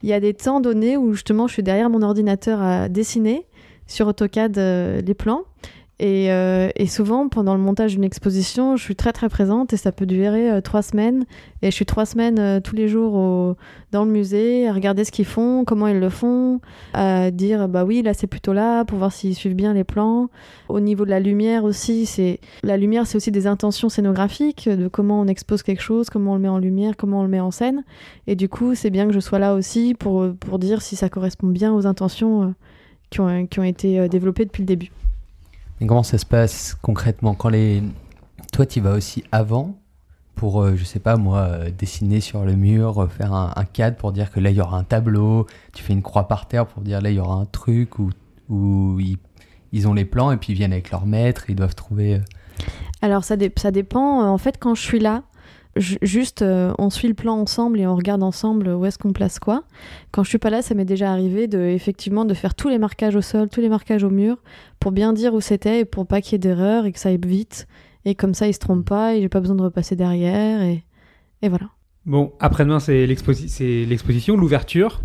il y a des temps donnés où justement je suis derrière mon ordinateur à dessiner sur AutoCAD euh, les plans. Et, euh, et souvent, pendant le montage d'une exposition, je suis très très présente et ça peut durer euh, trois semaines. Et je suis trois semaines euh, tous les jours dans le musée à regarder ce qu'ils font, comment ils le font, à dire bah oui, là c'est plutôt là pour voir s'ils suivent bien les plans. Au niveau de la lumière aussi, c'est la lumière, c'est aussi des intentions scénographiques, de comment on expose quelque chose, comment on le met en lumière, comment on le met en scène. Et du coup, c'est bien que je sois là aussi pour, pour dire si ça correspond bien aux intentions qui, ont, qui ont été développées depuis le début. Mais comment ça se passe concrètement quand les... Toi, tu vas aussi avant pour, euh, je sais pas moi, euh, dessiner sur le mur, euh, faire un, cadre pour dire que là, il y aura un tableau. Tu fais une croix par terre pour dire là, il y aura un truc où, où ils, ils ont les plans et puis ils viennent avec leur maître et ils doivent trouver... euh, Alors ça, dé- ça dépend. En fait, quand je suis là, juste euh, on suit le plan ensemble et on regarde ensemble où est-ce qu'on place quoi. Quand je suis pas là, ça m'est déjà arrivé de effectivement de faire tous les marquages au sol, tous les marquages au mur pour bien dire où c'était et pour pas qu'il y ait d'erreur et que ça aille vite. Et comme ça, ils se trompent pas et j'ai pas besoin de repasser derrière et, et voilà. Bon, après-demain, c'est l'exposition, l'ouverture,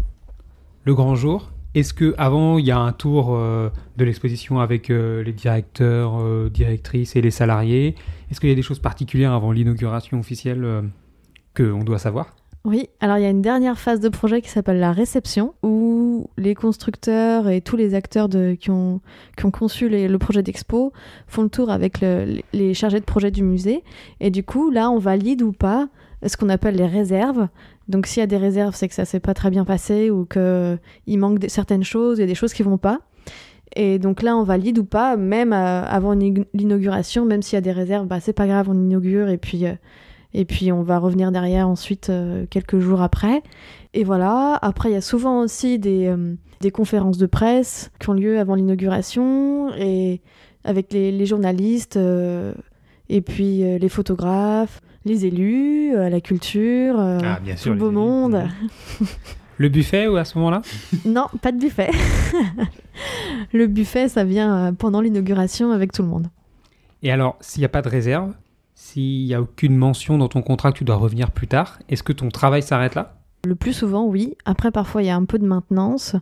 le grand jour. Est-ce que avant il y a un tour euh, de l'exposition avec euh, les directeurs, euh, directrices et les salariés? Est-ce qu'il y a des choses particulières avant l'inauguration officielle que on doit savoir? Oui, alors il y a une dernière phase de projet qui s'appelle la réception, où les constructeurs et tous les acteurs qui, ont, conçu le projet d'expo font le tour avec le- les chargés de projet du musée. Et du coup, là, on valide ou pas ce qu'on appelle les réserves. Donc s'il y a des réserves, c'est que ça s'est pas très bien passé ou qu'il manque certaines choses, il y a des choses qui vont pas. Et donc là, on valide ou pas, même euh, avant l'inauguration, même s'il y a des réserves, bah, c'est pas grave, on inaugure et puis, euh, et puis on va revenir derrière ensuite euh, quelques jours après. Et voilà, après il y a souvent aussi des, des conférences de presse qui ont lieu avant l'inauguration et avec les, journalistes et puis les photographes, les élus, euh, la culture, euh, Ah, bien tout le beau élus. monde. Le buffet ou à ce moment-là? Non, pas de buffet. le buffet, ça vient euh, pendant l'inauguration avec tout le monde. Et alors, s'il n'y a pas de réserve, s'il n'y a aucune mention dans ton contrat que tu dois revenir plus tard, est-ce que ton travail s'arrête là? Le plus souvent, oui. Après, parfois, il y a un peu de maintenance.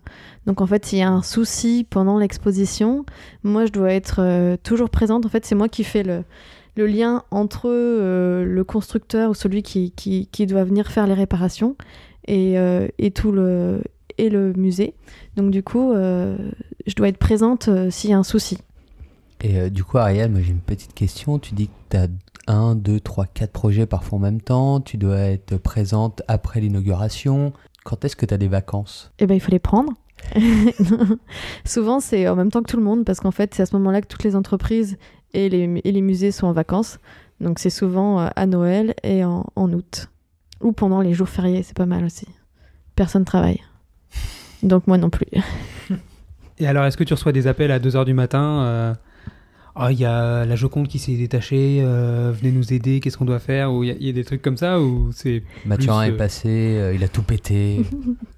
Donc, en fait, s'il y a un souci pendant l'exposition, moi, je dois être euh, toujours présente. En fait, c'est moi qui fais le, le lien entre euh, le constructeur ou celui qui, qui, qui doit venir faire les réparations et, euh, et tout le, et le musée. Donc, du coup, euh, je dois être présente s'il y a un souci. Et du coup, Ariane, moi j'ai une petite question. Tu dis que tu as un, deux, trois, quatre projets parfois en même temps. Tu dois être présente après l'inauguration. Quand est-ce que tu as des vacances? Eh ben, il faut les prendre. Souvent, c'est en même temps que tout le monde, parce qu'en fait, c'est à ce moment-là que toutes les entreprises et les, et les musées sont en vacances. Donc, c'est souvent euh, à Noël et en, en août. Ou pendant les jours fériés, c'est pas mal aussi. Personne travaille. Donc, moi non plus. Et alors, est-ce que tu reçois des appels à 2h du matin euh, Ah, il y a la Joconde qui s'est détachée, euh, venez nous aider, qu'est-ce qu'on doit faire? Ou il y, a- il y a des trucs comme ça Ou c'est. Mathurin Plus, est euh, passé, euh, il a tout pété.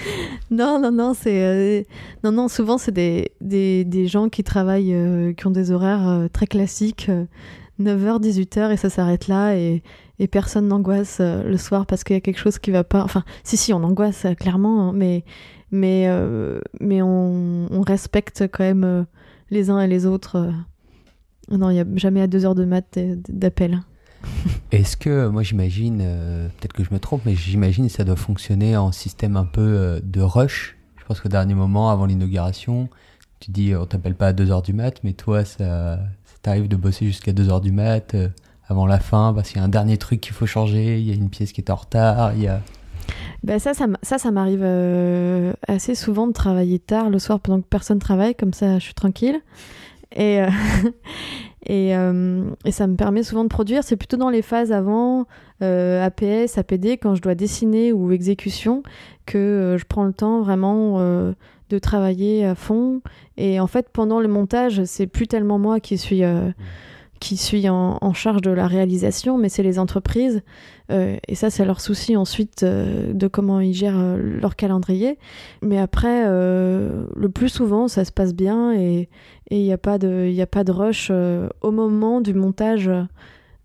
Non, non, non, c'est. euh, Non, non, souvent, c'est des, des, des gens qui travaillent, euh, qui ont des horaires euh, très classiques, 9h, 18h, et ça s'arrête là, et, et personne n'angoisse le soir parce qu'il y a quelque chose qui va pas. Enfin, si, si, on angoisse, clairement, hein, mais, mais, mais on, respecte quand même les uns et les autres. Non, il n'y a jamais à 2h de mat euh, d'appel. Est-ce que, moi j'imagine, euh, peut-être que je me trompe, mais j'imagine que ça doit fonctionner en système un peu euh, de rush. Je pense qu'au dernier moment, avant l'inauguration, tu dis on t'appelle pas à 2h du mat, mais toi ça, t'arrive de bosser jusqu'à 2h du mat euh, avant la fin parce qu'il y a un dernier truc qu'il faut changer, il y a une pièce qui est en retard, il y a... Ben ça, ça, ça, m'arrive assez souvent de travailler tard le soir pendant que personne travaille, comme ça je suis tranquille. Et, euh, euh, et ça me permet souvent de produire. C'est plutôt dans les phases avant, euh, APS, APD, quand je dois dessiner ou exécution, que je prends le temps vraiment de travailler à fond. Et en fait, pendant le montage, c'est plus tellement moi qui suis, euh, qui suis en, charge de la réalisation, mais c'est les entreprises. Euh, et ça, c'est leur souci ensuite euh, de comment ils gèrent euh, leur calendrier. Mais après, le plus souvent, ça se passe bien et il n'y a, pas de- a pas de rush au moment du montage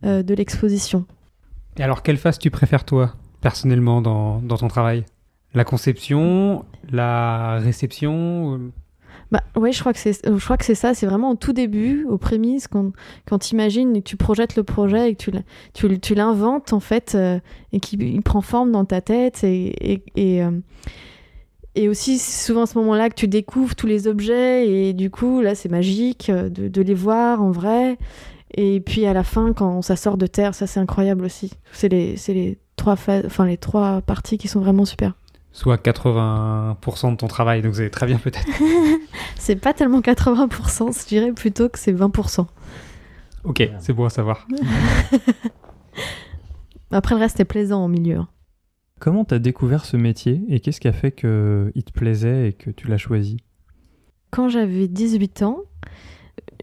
de l'exposition. Et alors, quelle phase tu préfères, toi, personnellement, dans, ton travail? La conception La réception Bah ouais, je crois que c'est, je crois que c'est ça. C'est vraiment au tout début, aux prémices, quand, quand tu imagines et que tu projettes le projet et que tu, l'in- tu, tu l'inventes en fait euh, et qu'il il prend forme dans ta tête et, et, et, euh, et aussi c'est souvent à ce moment-là que tu découvres tous les objets et du coup là c'est magique euh, de, les voir en vrai. Et puis à la fin, quand ça sort de terre, ça c'est incroyable aussi. C'est les, les enfin les trois parties qui sont vraiment super. Soit 80% de ton travail, donc c'est très bien peut-être. C'est pas tellement 80%, je dirais plutôt que c'est 20%. Ok, c'est bon à savoir. Après, le reste est plaisant au milieu. hein. Comment t'as découvert ce métier et qu'est-ce qui a fait que il te plaisait et que tu l'as choisi? Quand j'avais 18 ans,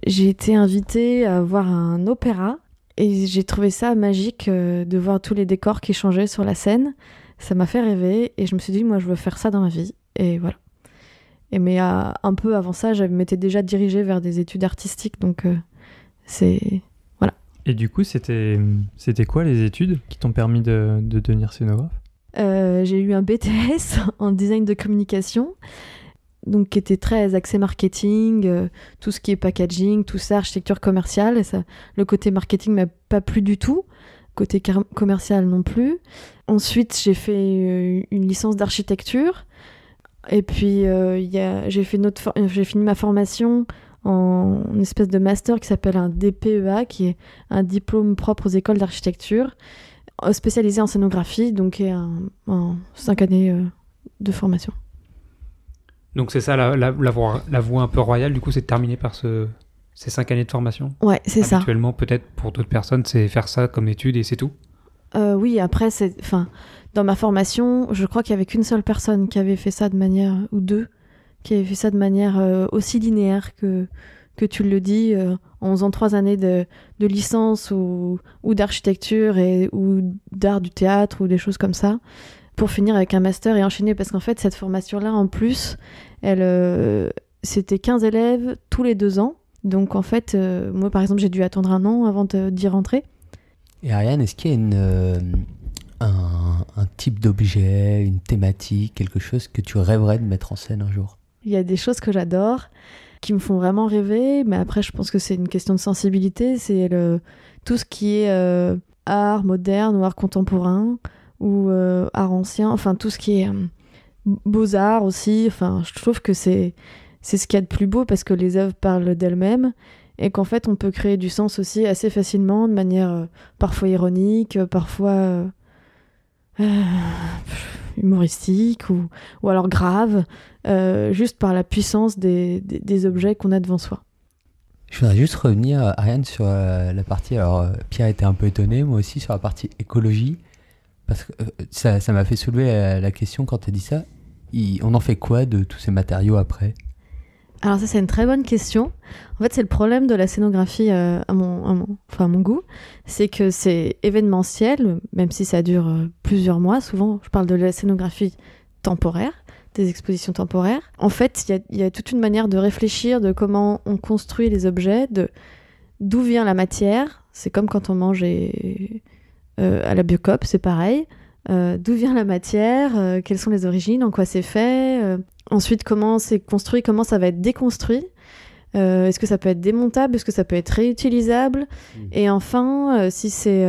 j'ai été invitée à voir un opéra et j'ai trouvé ça magique euh, de voir tous les décors qui changeaient sur la scène. Ça m'a fait rêver et je me suis dit, moi, je veux faire ça dans ma vie. Et voilà. Et mais euh, un peu avant ça, je m'étais déjà dirigée vers des études artistiques, donc euh, c'est Et du coup, c'était c'était quoi les études qui t'ont permis de, de devenir scénographe? Euh, j'ai eu un BTS en design de communication, donc qui était très axé marketing, euh, tout ce qui est packaging, tout ça, architecture commerciale. Et ça, le côté marketing m'a pas plu du tout. côté commercial non plus. Ensuite, j'ai fait euh, une licence d'architecture. Et puis, euh, j'ai fait euh, j'ai fini ma formation en une espèce de master qui s'appelle un DPEA, qui est un diplôme propre aux écoles d'architecture, spécialisé en scénographie, donc un, un cinq années euh, de formation. Donc c'est ça la, la, la voie, la voie un peu royale, du coup c'est de terminer par ce, ces cinq années de formation. Ouais, c'est ça. Habituellement, peut-être pour d'autres personnes, c'est faire ça comme étude et c'est tout? Euh, oui, après, enfin, dans ma formation, je crois qu'il y avait qu'une seule personne qui avait fait ça de manière, ou deux, qui avait fait ça de manière euh, aussi linéaire que, que tu le dis, euh, en faisant trois années de, de licence ou, ou d'architecture ou d'art du théâtre ou des choses comme ça, pour finir avec un master et enchaîner. Parce qu'en fait, cette formation-là, en plus, elle, c'était 15 élèves tous les deux ans. Donc en fait, moi par exemple, j'ai dû attendre un an avant d'y rentrer. Et Ariane, est-ce qu'il y a euh, un, type d'objet, une thématique, quelque chose que tu rêverais de mettre en scène un jour? Il y a des choses que j'adore, qui me font vraiment rêver, mais après, je pense que c'est une question de sensibilité. C'est le, tout ce qui est euh, art moderne ou art contemporain ou euh, art ancien, enfin tout ce qui est beaux-arts aussi. Enfin, je trouve que c'est, c'est ce qu'il y a de plus beau parce que les œuvres parlent d'elles-mêmes et qu'en fait, on peut créer du sens aussi assez facilement, de manière euh, parfois ironique, euh, parfois. euh, humoristique ou, ou alors grave, juste par la puissance des, des, objets qu'on a devant soi. Je voudrais juste revenir, Ariane, sur la partie. Alors, Pierre était un peu étonné, moi aussi, sur la partie écologie. Parce que ça m'a fait soulever la question quand tu as dit ça. On en fait quoi de tous ces matériaux après? Alors ça c'est une très bonne question. En fait c'est le problème de la scénographie euh, à, mon, enfin, à mon goût, c'est que c'est événementiel, même si ça dure euh, plusieurs mois. Souvent je parle de la scénographie temporaire, des expositions temporaires. En fait il y a, toute une manière de réfléchir de comment on construit les objets, de d'où vient la matière. C'est comme quand on mange euh, à la biocop, c'est pareil. Euh, d'où vient la matière, euh, quelles sont les origines, en quoi c'est fait, euh, ensuite comment c'est construit, comment ça va être déconstruit, est-ce que ça peut être démontable, est-ce que ça peut être réutilisable, et enfin si c'est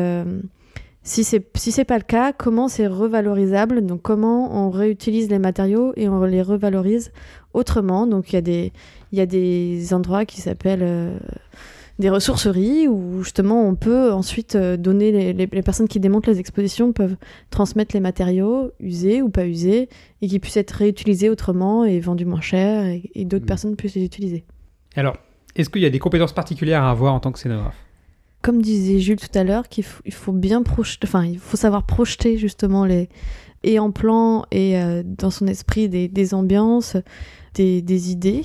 si c'est si pas le cas, comment c'est revalorisable, donc comment on réutilise les matériaux et on les revalorise autrement. Donc il y a des il y a des endroits qui s'appellent des ressourceries où justement on peut ensuite euh, donner les, les- les personnes qui démontent les expositions peuvent transmettre les matériaux usés ou pas usés et qui puissent être réutilisés autrement et vendus moins cher et, et d'autres Mm. personnes puissent les utiliser. Alors, est-ce qu'il y a des compétences particulières à avoir en tant que scénographe? Comme disait Jules tout à l'heure, qu'il faut, il faut bien projeter, enfin il faut savoir projeter justement les et en plan et euh, dans son esprit des, des ambiances, des, des idées.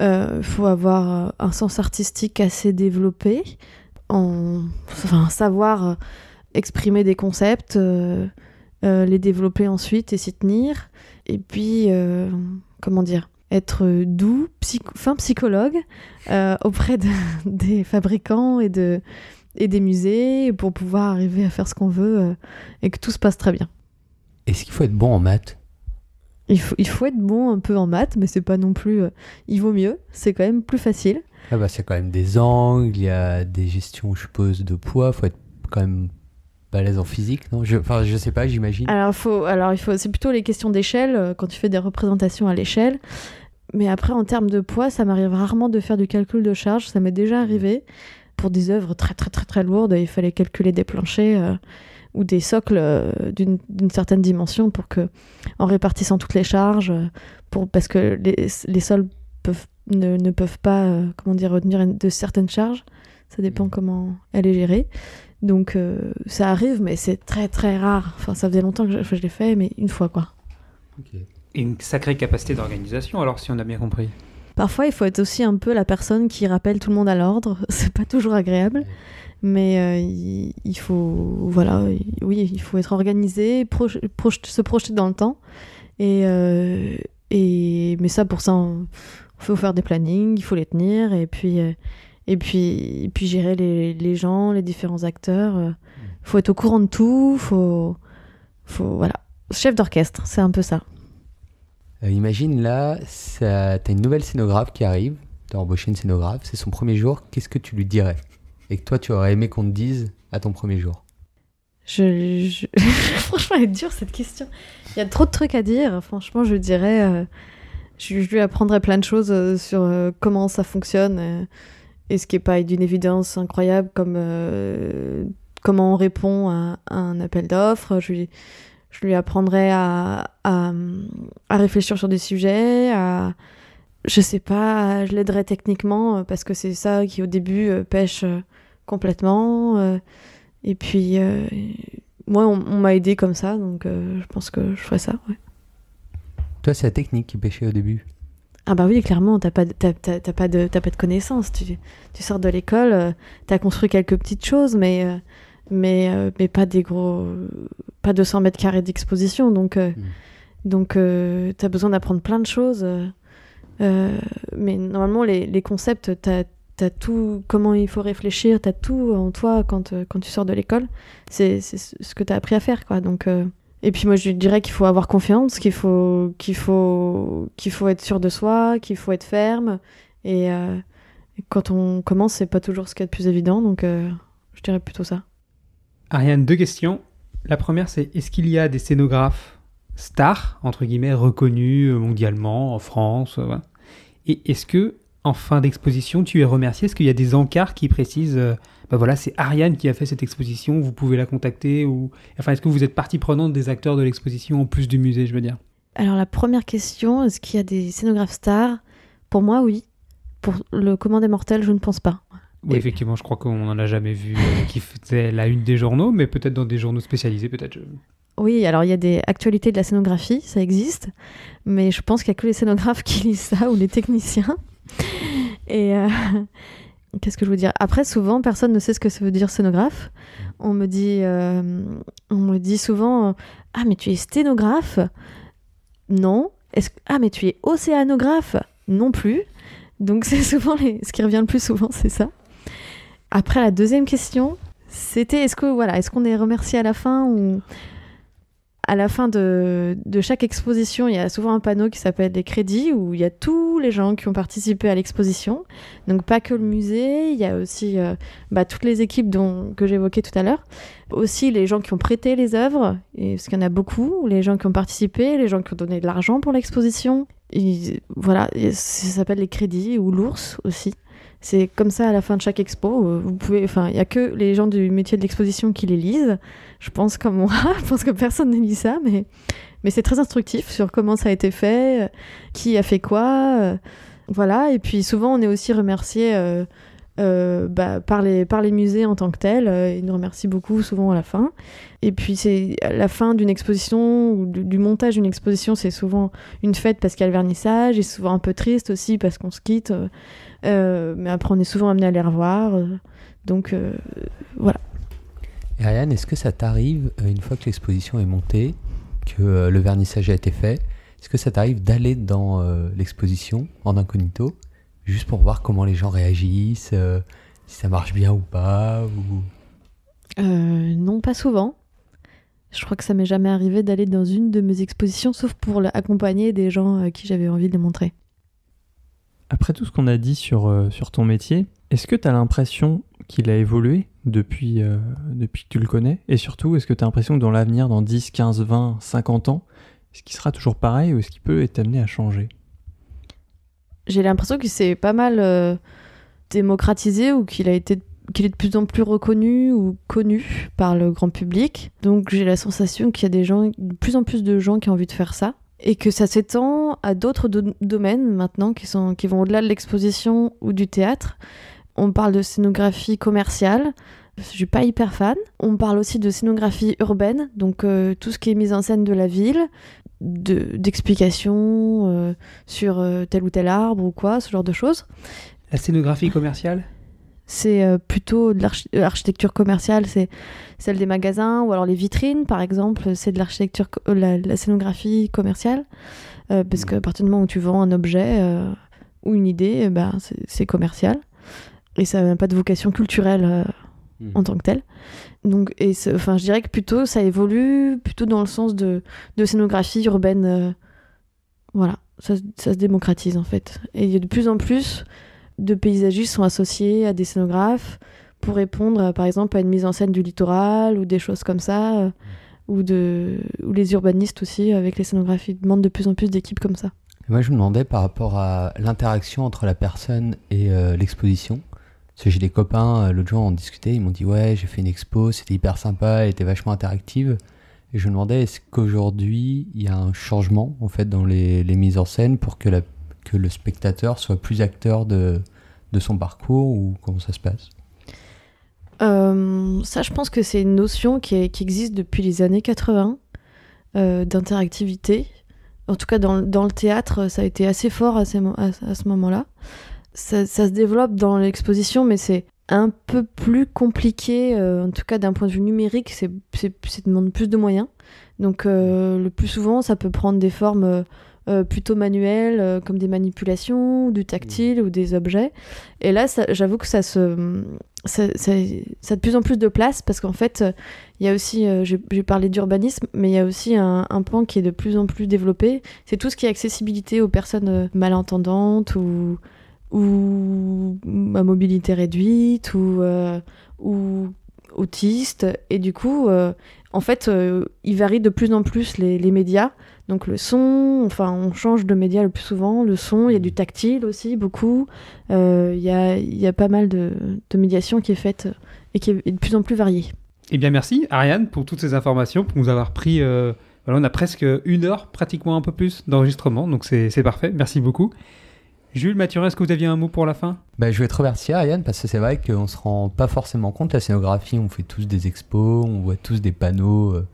Euh, Il faut avoir euh, un sens artistique assez développé, en, enfin savoir euh, exprimer des concepts, euh, euh, les développer ensuite et s'y tenir. Et puis, euh, comment dire, être doux, fin psychologue euh, auprès de- des fabricants et, de, et des musées pour pouvoir arriver à faire ce qu'on veut euh, et que tout se passe très bien. Est-ce qu'il faut être bon en maths? Il faut, il faut être bon un peu en maths, mais c'est pas non plus. euh, il vaut mieux, c'est quand même plus facile. Ah bah, c'est quand même des angles, il y a des gestions, je suppose, de poids. faut être quand même balèze en physique, non? Je, Enfin, je sais pas, j'imagine. Alors, faut, alors il faut, c'est plutôt les questions d'échelle euh, quand tu fais des représentations à l'échelle. Mais après, en termes de poids, ça m'arrive rarement de faire du calcul de charge. Ça m'est déjà arrivé pour des œuvres très très très très lourdes. Il fallait calculer des planchers euh, ou des socles euh, d'une certaine dimension pour que, en répartissant toutes les charges, euh, pour parce que les, les sols peuvent ne, ne peuvent pas euh, comment dire retenir de certaines charges. Ça dépend Mhm. comment elle est gérée. Donc euh, ça arrive, mais c'est très très rare. Enfin, ça faisait longtemps que je, je l'ai fait, mais une fois quoi. Et une sacrée capacité d'organisation, alors si on a bien compris. Parfois, il faut être aussi un peu la personne qui rappelle tout le monde à l'ordre. C'est pas toujours agréable, mais euh, il, faut, voilà, il- oui, il faut être organisé, se projeter dans le temps. Et, euh, mais ça, pour ça, il faut faire des plannings, il faut les tenir, et puis, euh, et puis, puis gérer les, les gens, les différents acteurs. Il faut être au courant de tout. Faut, faut, voilà, chef d'orchestre, c'est un peu ça. Euh, imagine là, ça- t'as une nouvelle scénographe qui arrive, t'as embauché une scénographe, c'est son premier jour, qu'est-ce que tu lui dirais? Et que toi, tu aurais aimé qu'on te dise à ton premier jour? Je, Franchement, elle est dure cette question. Il y a trop de trucs à dire. Franchement, je dirais. euh, je, lui apprendrais plein de choses euh, sur comment ça fonctionne. et ce qui n'est pas d'une évidence incroyable, comme comment on répond à, un appel d'offres. Je lui apprendrais à, à, à réfléchir sur des sujets, à. Je sais pas, je l'aiderais techniquement euh, parce que c'est ça qui au début euh, pêche euh, complètement. et puis, euh, moi, on, on m'a aidé comme ça, donc euh, je pense que je ferais ça. ouais. Toi, c'est la technique qui pêchait au début. Ah bah oui, clairement, t'as pas, de- t'as, t'as- t'as pas de, pas de connaissances. Tu, tu sors de l'école, t'as construit quelques petites choses, mais, euh, mais, euh, mais pas des gros, pas 200 mètres carrés d'exposition. Donc, euh, Mm. donc euh, t'as besoin d'apprendre plein de choses. euh, mais normalement, les, les concepts, t'as, t'as tout, comment il faut réfléchir, t'as tout en toi quand, quand tu sors de l'école. C'est, ce que t'as appris à faire, quoi. Donc, et puis moi, je dirais qu'il faut avoir confiance, qu'il faut, qu'il faut, qu'il faut être sûr de soi, qu'il faut être ferme. Et, euh, quand on commence, c'est pas toujours ce qu'il y a de plus évident. Donc, euh, je dirais plutôt ça. Ariane, deux questions. La première, c'est est-ce qu'il y a des scénographes stars, entre guillemets, reconnus euh, mondialement, en France euh. Et est-ce que, en fin d'exposition, tu es remercié? Est-ce qu'il y a des encarts qui précisent, bah voilà, c'est Ariane qui a fait cette exposition, vous pouvez la contacter ou... Enfin, est-ce que vous êtes partie prenante des acteurs de l'exposition en plus du musée, je veux dire? Alors, la première question, est-ce qu'il y a des scénographes stars? Pour moi, oui. Pour le commandé mortel, je ne pense pas. Oui, effectivement, je crois qu'on n'en a jamais vu euh, qui faisait la une des journaux, mais peut-être dans des journaux spécialisés, peut-être. Oui, alors il y a des actualités de la scénographie, ça existe, mais je pense qu'il n'y a que les scénographes qui lisent ça ou les techniciens. Et euh, qu'est-ce que je veux dire? Après, souvent, personne ne sait ce que ça veut dire scénographe. On me dit, euh, on me dit souvent, ah mais tu es sténographe Non. Est-ce ah mais tu es océanographe Non plus. Donc c'est souvent les... ce qui revient le plus souvent, c'est ça. Après la deuxième question, c'était est-ce que voilà, est-ce qu'on est remercié à la fin ou à la fin de, chaque exposition, il y a souvent un panneau qui s'appelle les crédits où il y a tous les gens qui ont participé à l'exposition. Donc pas que le musée, il y a aussi euh, bah, toutes les équipes dont, que j'évoquais tout à l'heure. Aussi les gens qui ont prêté les œuvres, parce qu'il y en a beaucoup, les gens qui ont participé, les gens qui ont donné de l'argent pour l'exposition. Voilà, ça s'appelle les crédits ou l'ours aussi. C'est comme ça à la fin de chaque expo. euh, Vous pouvez, enfin, il y a que les gens du métier de l'exposition qui les lisent. Je pense comme moi, je pense que personne ne lit ça, mais mais c'est très instructif sur comment ça a été fait, euh, qui a fait quoi, euh, voilà. Et puis souvent on est aussi remercié euh, bah, par les musées en tant que tels. euh, ils nous remercient beaucoup souvent à la fin. Et puis c'est la fin d'une exposition du, montage d'une exposition, c'est souvent une fête parce qu'il y a le vernissage, et souvent un peu triste aussi parce qu'on se quitte. euh, mais après, on est souvent amené à les revoir. donc, euh, Et Ariane, est-ce que ça t'arrive, une fois que l'exposition est montée, que le vernissage a été fait, est-ce que ça t'arrive d'aller dans l'exposition en incognito, juste pour voir comment les gens réagissent, euh, si ça marche bien ou pas ou... euh, non, pas souvent. Je crois que ça m'est jamais arrivé d'aller dans une de mes expositions, sauf pour accompagner des gens à qui j'avais envie de les montrer. Après tout ce qu'on a dit sur, euh, sur ton métier, est-ce que tu as l'impression qu'il a évolué depuis, euh, depuis que tu le connais? Et surtout, est-ce que tu as l'impression que dans l'avenir, dans 10, 15, 20, 50 ans, est-ce qu'il sera toujours pareil ou est-ce qu'il peut être amené à changer? J'ai l'impression qu'il s'est pas mal euh, démocratisé ou qu'il a été qu'il est de plus en plus reconnu ou connu par le grand public. Donc j'ai la sensation qu'il y a des gens, de plus en plus de gens qui ont envie de faire ça et que ça s'étend à d'autres do- domaines maintenant qui sont qui vont au-delà de l'exposition ou du théâtre. On parle de scénographie commerciale. Je suis pas hyper fan. On parle aussi de scénographie urbaine, donc euh, tout ce qui est mise en scène de la ville, de- d'explications euh, sur euh, tel ou tel arbre ou quoi, ce genre de choses. La scénographie commerciale? C'est euh, plutôt de l'archi- l'architecture commerciale, c'est celle des magasins ou alors les vitrines, par exemple, c'est de l'architecture, la, la scénographie commerciale, Euh, parce qu'à partir du moment où tu vends un objet euh, ou une idée, eh ben, c'est c'est commercial. Et ça n'a pas de vocation culturelle euh, Mhm. en tant que telle. Donc, et enfin, je dirais que plutôt ça évolue plutôt dans le sens de, de scénographie urbaine. euh, voilà, ça, se- ça se démocratise en fait. Et il y a de plus en plus de paysagistes sont associés à des scénographes pour répondre, par exemple, à une mise en scène du littoral ou des choses comme ça, euh, ou, de, ou les urbanistes aussi, avec les scénographies, demandent de plus en plus d'équipes comme ça. Moi, je me demandais par rapport à l'interaction entre la personne et euh, l'exposition. Parce que j'ai des copains, euh, l'autre jour, on discutait, ils m'ont dit Ouais, j'ai fait une expo, c'était hyper sympa, elle était vachement interactive. Et je me demandais est-ce qu'aujourd'hui, il y a un changement en fait dans les, les mises en scène pour que, que le spectateur soit plus acteur de, de son parcours ou comment ça se passe? Euh, ça, je pense que c'est une notion qui, existe depuis les années 80 euh, d'interactivité. En tout cas, dans, dans le théâtre, ça a été assez fort à ce moment-là. Ça, ça se développe dans l'exposition, mais c'est un peu plus compliqué, euh, en tout cas d'un point de vue numérique, c'est c'est- ça demande plus de moyens. Donc, euh, le plus souvent, ça peut prendre des formes euh, plutôt manuelles, comme des manipulations, ou du tactile, ou des objets. Et là, j'avoue que ça se ça, ça- ça a de plus en plus de place parce qu'en fait, il y a aussi, j'ai parlé d'urbanisme, mais il y a aussi un, un pan qui est de plus en plus développé. C'est tout ce qui est accessibilité aux personnes malentendantes ou, ou à mobilité réduite ou, euh, ou autistes. Et du coup, euh, en fait, euh, il varie de plus en plus les, les médias. Donc le son, enfin, on change de média le plus souvent. Le son, il y a du tactile aussi, beaucoup. Euh, Il y, a, y a pas mal de, de médiation qui est faite et qui est de plus en plus variée. Eh bien, merci Ariane pour toutes ces informations, pour nous avoir pris. euh, voilà, on a presque une heure, pratiquement un peu plus d'enregistrement, donc c'est parfait. Merci beaucoup. Jules, Mathurin, est-ce que vous aviez un mot pour la fin? Bah, je vais te remercier, Ariane, parce que c'est vrai qu'on se rend pas forcément compte. La scénographie, on fait tous des expos, on voit tous des panneaux, euh,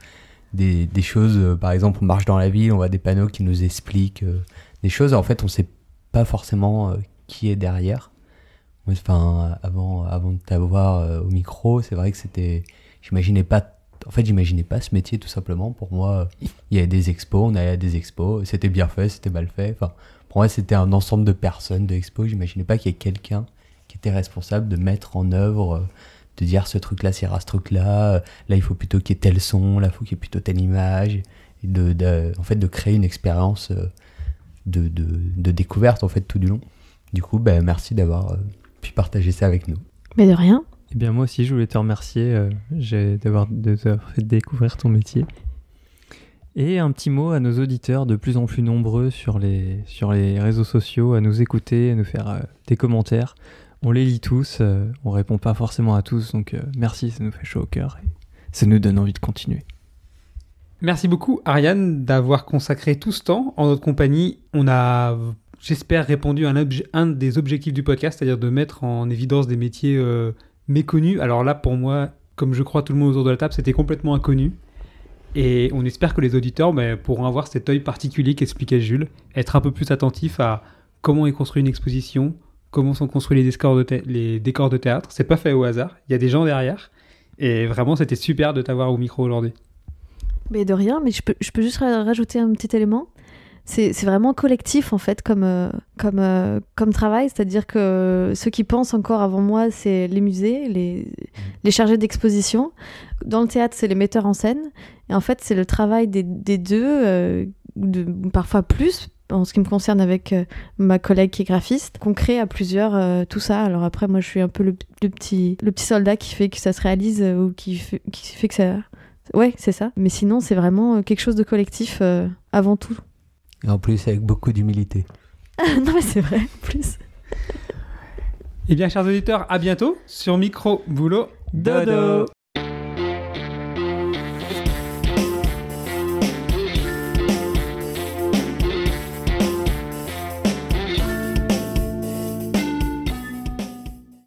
des, des choses. euh, par exemple, on marche dans la ville, on voit des panneaux qui nous expliquent euh, des choses. En fait, on sait pas forcément qui est derrière. Enfin, avant, avant de t'avoir au micro, c'est vrai que c'était. J'imaginais pas. En fait, j'imaginais pas ce métier tout simplement. Pour moi, il y avait des expos, on allait à des expos, c'était bien fait, c'était mal fait. Pour moi, c'était un ensemble de personnes de expo. J'imaginais pas qu'il y ait quelqu'un qui était responsable de mettre en œuvre, euh, de dire ce truc-là sert à ce truc-là. euh, Là, il faut plutôt qu'il y ait tel son, là, il faut qu'il y ait plutôt telle image. Et de, de- en fait, de créer une expérience euh, de, de, de découverte en fait tout du long. Du coup, ben, merci d'avoir pu partager ça avec nous. Mais de rien. Eh bien, moi aussi, je voulais te remercier euh, d'avoir de t'avoir fait découvrir ton métier. Et un petit mot à nos auditeurs de plus en plus nombreux sur les, sur les réseaux sociaux, à nous écouter, à nous faire euh, des commentaires. On les lit tous, euh, on répond pas forcément à tous, donc euh, merci, ça nous fait chaud au cœur et ça nous donne envie de continuer. Merci beaucoup Ariane d'avoir consacré tout ce temps en notre compagnie. On a, j'espère, répondu à un, un des objectifs du podcast, c'est-à-dire de mettre en évidence des métiers euh, méconnus. Alors là, pour moi, comme je crois tout le monde autour de la table, c'était complètement inconnu. Et on espère que les auditeurs ben, pourront avoir cet œil particulier qu'expliquait Jules, être un peu plus attentifs à comment est construite une exposition, comment sont construits les décors de, les décors théâtre. C'est pas fait au hasard, il y a des gens derrière. Et vraiment, c'était super de t'avoir au micro aujourd'hui. Mais de rien, mais je peux, juste ra- rajouter un petit élément. C'est vraiment collectif en fait comme, euh, comme, euh, comme travail, c'est-à-dire que ceux qui pensent encore avant moi, c'est les musées, les, les chargés d'exposition. Dans le théâtre, c'est les metteurs en scène. Et en fait, c'est le travail des, des deux, euh, de, parfois plus, en ce qui me concerne avec euh, ma collègue qui est graphiste, qu'on crée à plusieurs euh, tout ça. Alors après, moi, je suis un peu le, le petit, le petit soldat qui fait que ça se réalise euh, ou qui fait, qui fait que ça, Ouais, c'est ça. Mais sinon, c'est vraiment quelque chose de collectif euh, avant tout. Et en plus, avec beaucoup d'humilité. non, mais c'est vrai, en plus. Eh bien, chers auditeurs, à bientôt sur Micro Boulot Dodo